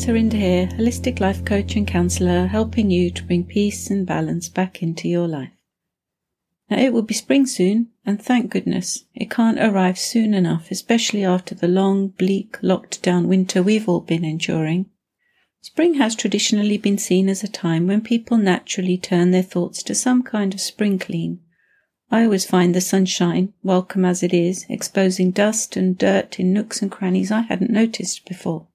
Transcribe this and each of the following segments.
Serinda here, holistic life coach and counselor, helping you to bring peace and balance back into your life. Now, it will be spring soon, and thank goodness it can't arrive soon enough, especially after the long, bleak, locked down winter we've all been enduring. Spring has traditionally been seen as a time when people naturally turn their thoughts to some kind of spring clean. I always find the sunshine, welcome as it is, exposing dust and dirt in nooks and crannies I hadn't noticed before.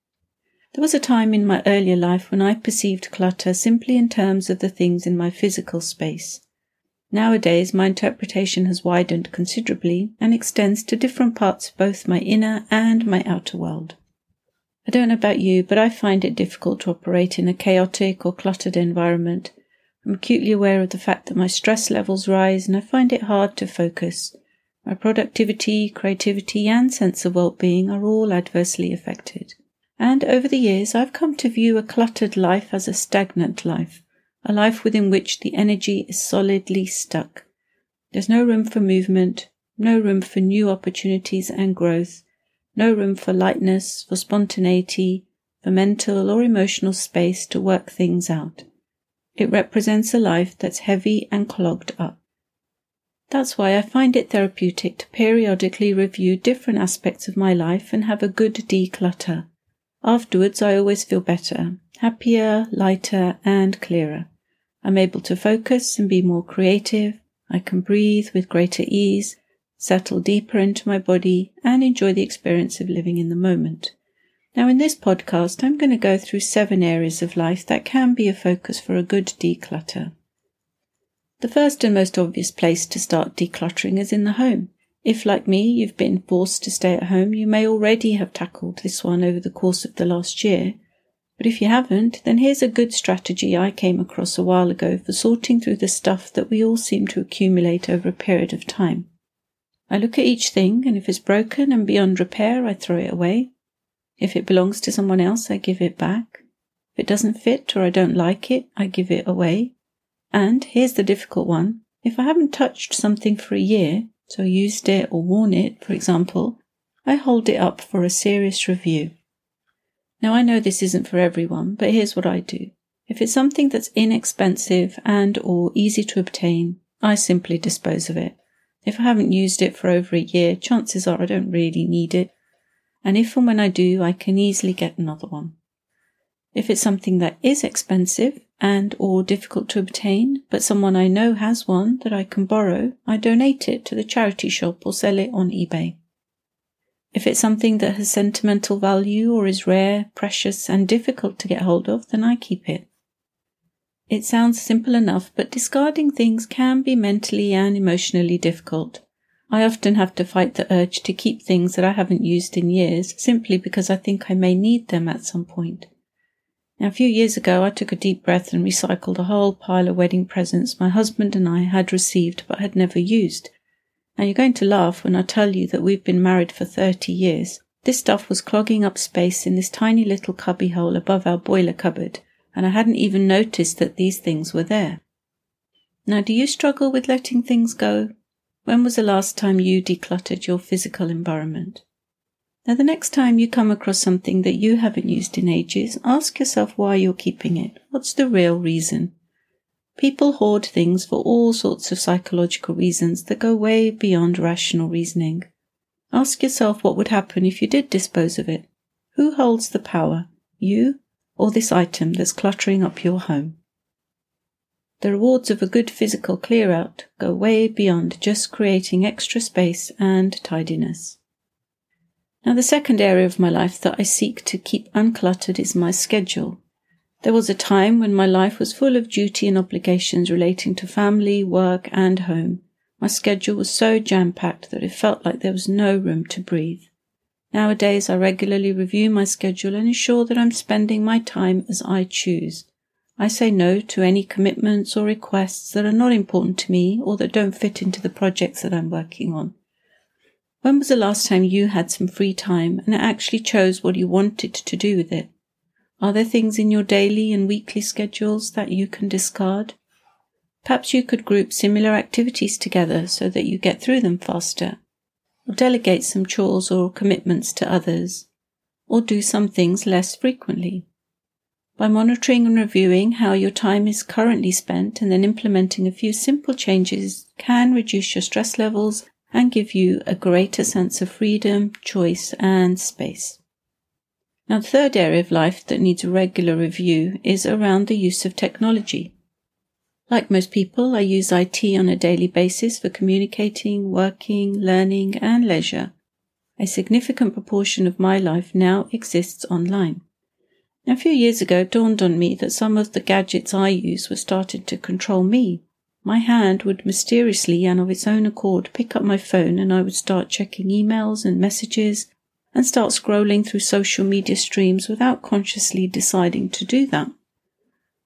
There was a time in my earlier life when I perceived clutter simply in terms of the things in my physical space. Nowadays, my interpretation has widened considerably and extends to different parts of both my inner and my outer world. I don't know about you, but I find it difficult to operate in a chaotic or cluttered environment. I'm acutely aware of the fact that my stress levels rise and I find it hard to focus. My productivity, creativity, and sense of well being are all adversely affected. And over the years, I've come to view a cluttered life as a stagnant life, a life within which the energy is solidly stuck. There's no room for movement, no room for new opportunities and growth, no room for lightness, for spontaneity, for mental or emotional space to work things out. It represents a life that's heavy and clogged up. That's why I find it therapeutic to periodically review different aspects of my life and have a good declutter. Afterwards, I always feel better, happier, lighter, and clearer. I'm able to focus and be more creative. I can breathe with greater ease, settle deeper into my body, and enjoy the experience of living in the moment. Now, in this podcast, I'm going to go through seven areas of life that can be a focus for a good declutter. The first and most obvious place to start decluttering is in the home. If, like me, you've been forced to stay at home, you may already have tackled this one over the course of the last year. But if you haven't, then here's a good strategy I came across a while ago for sorting through the stuff that we all seem to accumulate over a period of time. I look at each thing, and if it's broken and beyond repair, I throw it away. If it belongs to someone else, I give it back. If it doesn't fit or I don't like it, I give it away. And here's the difficult one. If I haven't touched something for a year, so used it or worn it, for example, I hold it up for a serious review. Now I know this isn't for everyone, but here's what I do. If it's something that's inexpensive and or easy to obtain, I simply dispose of it. If I haven't used it for over a year, chances are I don't really need it. And if and when I do, I can easily get another one. If it's something that is expensive, and or difficult to obtain, but someone I know has one that I can borrow, I donate it to the charity shop or sell it on eBay. If it's something that has sentimental value or is rare, precious, and difficult to get hold of, then I keep it. It sounds simple enough, but discarding things can be mentally and emotionally difficult. I often have to fight the urge to keep things that I haven't used in years simply because I think I may need them at some point. Now, a few years ago, I took a deep breath and recycled a whole pile of wedding presents my husband and I had received but had never used. Now, you're going to laugh when I tell you that we've been married for 30 years. This stuff was clogging up space in this tiny little cubbyhole above our boiler cupboard, and I hadn't even noticed that these things were there. Now, do you struggle with letting things go? When was the last time you decluttered your physical environment? Now, the next time you come across something that you haven't used in ages, ask yourself why you're keeping it. What's the real reason? People hoard things for all sorts of psychological reasons that go way beyond rational reasoning. Ask yourself what would happen if you did dispose of it. Who holds the power, you or this item that's cluttering up your home? The rewards of a good physical clear out go way beyond just creating extra space and tidiness. Now, the second area of my life that I seek to keep uncluttered is my schedule. There was a time when my life was full of duty and obligations relating to family, work, and home. My schedule was so jam packed that it felt like there was no room to breathe. Nowadays, I regularly review my schedule and ensure that I'm spending my time as I choose. I say no to any commitments or requests that are not important to me or that don't fit into the projects that I'm working on. When was the last time you had some free time and actually chose what you wanted to do with it? Are there things in your daily and weekly schedules that you can discard? Perhaps you could group similar activities together so that you get through them faster, or delegate some chores or commitments to others, or do some things less frequently. By monitoring and reviewing how your time is currently spent and then implementing a few simple changes can reduce your stress levels and give you a greater sense of freedom, choice, and space. Now, the third area of life that needs a regular review is around the use of technology. Like most people, I use IT on a daily basis for communicating, working, learning, and leisure. A significant proportion of my life now exists online. A few years ago, it dawned on me that some of the gadgets I use were starting to control me. My hand would mysteriously and of its own accord pick up my phone and I would start checking emails and messages and start scrolling through social media streams without consciously deciding to do that.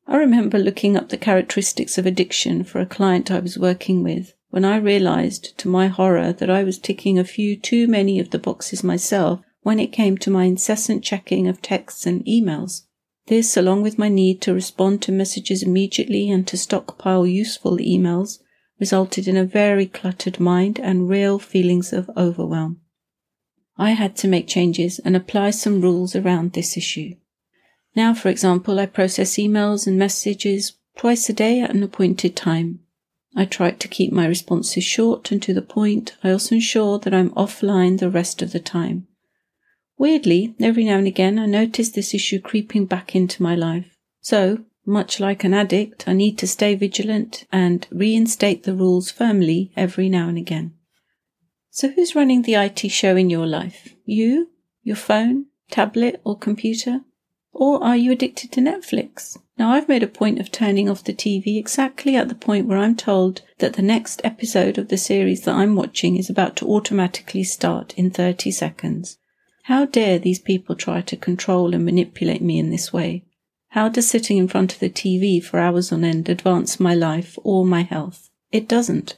I remember looking up the characteristics of addiction for a client I was working with when I realized to my horror that I was ticking a few too many of the boxes myself when it came to my incessant checking of texts and emails. This, along with my need to respond to messages immediately and to stockpile useful emails, resulted in a very cluttered mind and real feelings of overwhelm. I had to make changes and apply some rules around this issue. Now, for example, I process emails and messages twice a day at an appointed time. I try to keep my responses short and to the point. I also ensure that I'm offline the rest of the time. Weirdly, every now and again, I notice this issue creeping back into my life. So, much like an addict, I need to stay vigilant and reinstate the rules firmly every now and again. So, who's running the IT show in your life? You? Your phone? Tablet? Or computer? Or are you addicted to Netflix? Now, I've made a point of turning off the TV exactly at the point where I'm told that the next episode of the series that I'm watching is about to automatically start in 30 seconds. How dare these people try to control and manipulate me in this way? How does sitting in front of the TV for hours on end advance my life or my health? It doesn't.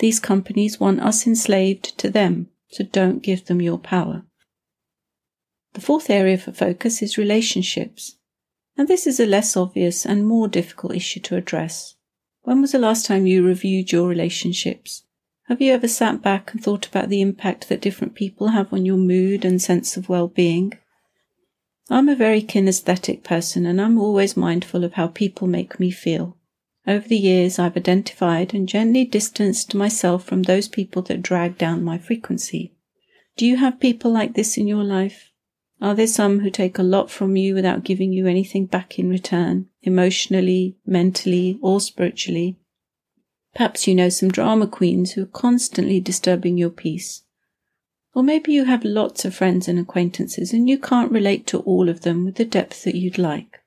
These companies want us enslaved to them, so don't give them your power. The fourth area for focus is relationships. And this is a less obvious and more difficult issue to address. When was the last time you reviewed your relationships? Have you ever sat back and thought about the impact that different people have on your mood and sense of well-being? I'm a very kinesthetic person and I'm always mindful of how people make me feel. Over the years, I've identified and gently distanced myself from those people that drag down my frequency. Do you have people like this in your life? Are there some who take a lot from you without giving you anything back in return, emotionally, mentally, or spiritually? Perhaps you know some drama queens who are constantly disturbing your peace. Or maybe you have lots of friends and acquaintances and you can't relate to all of them with the depth that you'd like.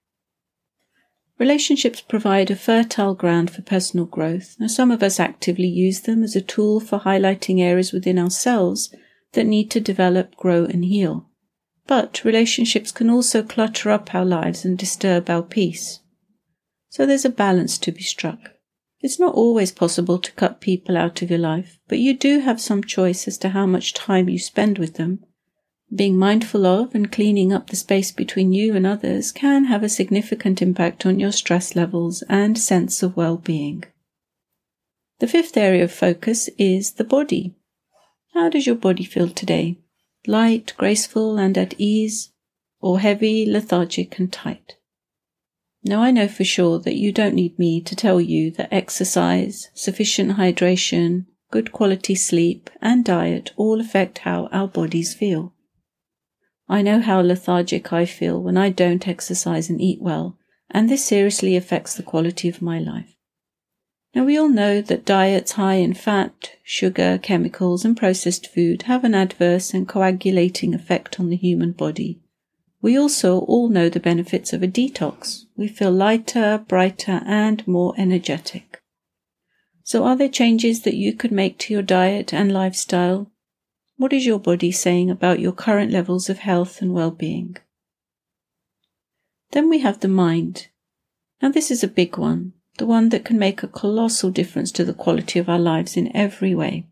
Relationships provide a fertile ground for personal growth. Now, some of us actively use them as a tool for highlighting areas within ourselves that need to develop, grow, and heal. But relationships can also clutter up our lives and disturb our peace. So there's a balance to be struck. It's not always possible to cut people out of your life, but you do have some choice as to how much time you spend with them. Being mindful of and cleaning up the space between you and others can have a significant impact on your stress levels and sense of well-being. The fifth area of focus is the body. How does your body feel today? light, graceful, and at ease, or heavy, lethargic, and tight. Now I know for sure that you don't need me to tell you that exercise, sufficient hydration, good quality sleep, and diet all affect how our bodies feel. I know how lethargic I feel when I don't exercise and eat well, and this seriously affects the quality of my life. Now, we all know that diets high in fat, sugar, chemicals, and processed food have an adverse and coagulating effect on the human body. We also all know the benefits of a detox. We feel lighter, brighter, and more energetic. So, are there changes that you could make to your diet and lifestyle? What is your body saying about your current levels of health and well being? Then we have the mind. Now, this is a big one the one that can make a colossal difference to the quality of our lives in every way.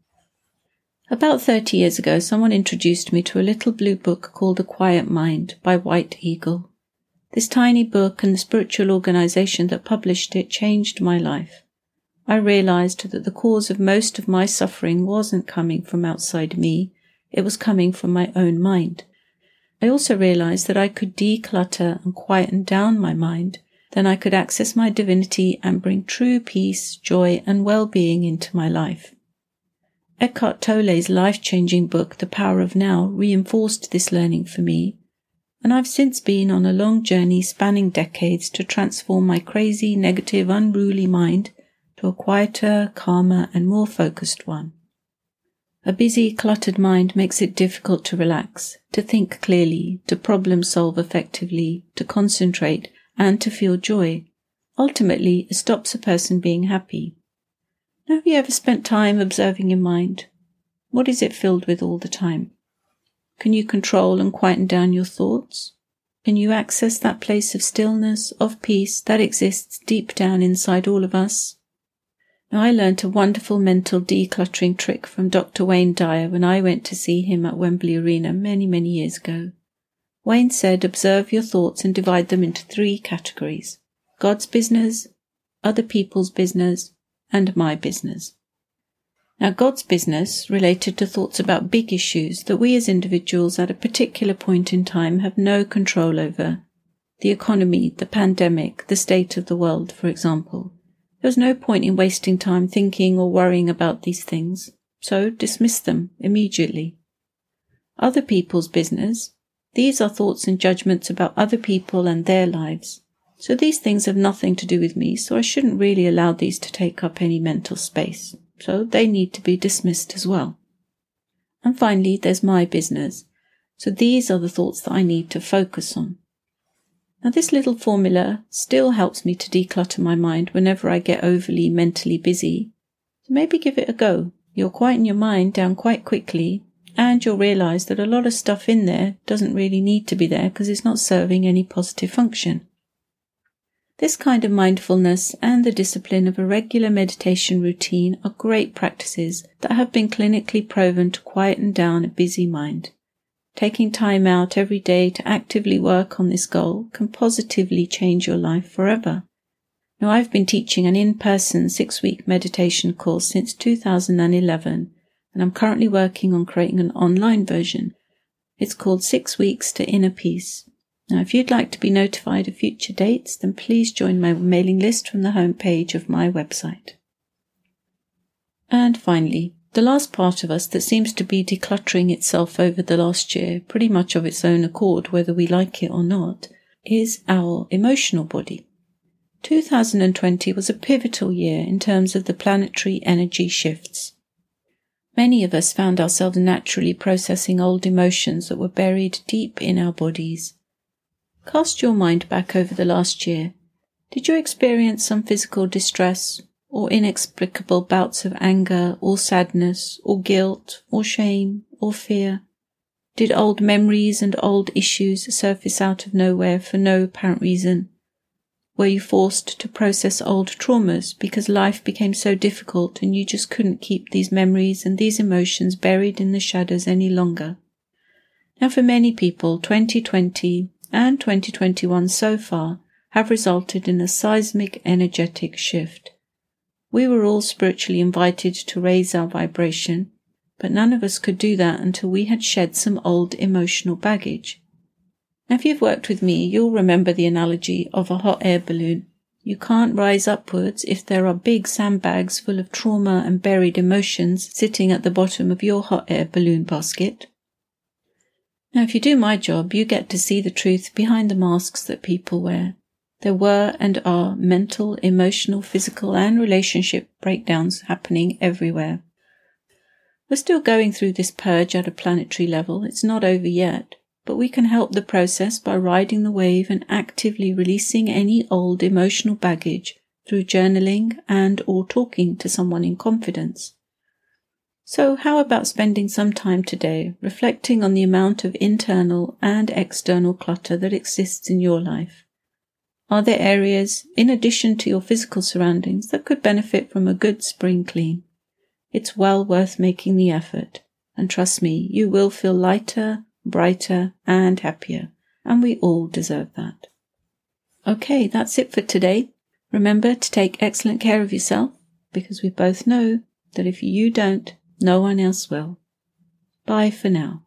About 30 years ago, someone introduced me to a little blue book called The Quiet Mind by White Eagle. This tiny book and the spiritual organization that published it changed my life. I realized that the cause of most of my suffering wasn't coming from outside me, it was coming from my own mind. I also realized that I could declutter and quieten down my mind, then I could access my divinity and bring true peace, joy, and well-being into my life. Eckhart Tolle's life-changing book, The Power of Now, reinforced this learning for me, and I've since been on a long journey spanning decades to transform my crazy, negative, unruly mind to a quieter, calmer, and more focused one. A busy, cluttered mind makes it difficult to relax, to think clearly, to problem solve effectively, to concentrate, and to feel joy. Ultimately, it stops a person being happy. Have you ever spent time observing your mind? What is it filled with all the time? Can you control and quieten down your thoughts? Can you access that place of stillness, of peace that exists deep down inside all of us? Now, I learnt a wonderful mental decluttering trick from Dr. Wayne Dyer when I went to see him at Wembley Arena many, many years ago. Wayne said, observe your thoughts and divide them into three categories God's business, other people's business, and my business. Now, God's business related to thoughts about big issues that we as individuals at a particular point in time have no control over. The economy, the pandemic, the state of the world, for example. There was no point in wasting time thinking or worrying about these things, so dismiss them immediately. Other people's business. These are thoughts and judgments about other people and their lives. So these things have nothing to do with me, so I shouldn't really allow these to take up any mental space. So they need to be dismissed as well. And finally, there's my business. So these are the thoughts that I need to focus on. Now, this little formula still helps me to declutter my mind whenever I get overly mentally busy. So maybe give it a go. You'll quieten your mind down quite quickly, and you'll realize that a lot of stuff in there doesn't really need to be there because it's not serving any positive function. This kind of mindfulness and the discipline of a regular meditation routine are great practices that have been clinically proven to quieten down a busy mind. Taking time out every day to actively work on this goal can positively change your life forever. Now, I've been teaching an in person six week meditation course since 2011, and I'm currently working on creating an online version. It's called Six Weeks to Inner Peace. Now, if you'd like to be notified of future dates, then please join my mailing list from the homepage of my website. And finally, the last part of us that seems to be decluttering itself over the last year, pretty much of its own accord, whether we like it or not, is our emotional body. 2020 was a pivotal year in terms of the planetary energy shifts. Many of us found ourselves naturally processing old emotions that were buried deep in our bodies. Cast your mind back over the last year. Did you experience some physical distress or inexplicable bouts of anger or sadness or guilt or shame or fear? Did old memories and old issues surface out of nowhere for no apparent reason? Were you forced to process old traumas because life became so difficult and you just couldn't keep these memories and these emotions buried in the shadows any longer? Now, for many people, 2020 and 2021 so far have resulted in a seismic energetic shift. We were all spiritually invited to raise our vibration, but none of us could do that until we had shed some old emotional baggage. Now, if you've worked with me, you'll remember the analogy of a hot air balloon. You can't rise upwards if there are big sandbags full of trauma and buried emotions sitting at the bottom of your hot air balloon basket. Now, if you do my job, you get to see the truth behind the masks that people wear. There were and are mental, emotional, physical, and relationship breakdowns happening everywhere. We're still going through this purge at a planetary level. It's not over yet, but we can help the process by riding the wave and actively releasing any old emotional baggage through journaling and or talking to someone in confidence. So how about spending some time today reflecting on the amount of internal and external clutter that exists in your life? Are there areas, in addition to your physical surroundings, that could benefit from a good spring clean? It's well worth making the effort. And trust me, you will feel lighter, brighter, and happier. And we all deserve that. Okay, that's it for today. Remember to take excellent care of yourself because we both know that if you don't, no one else will. Bye for now.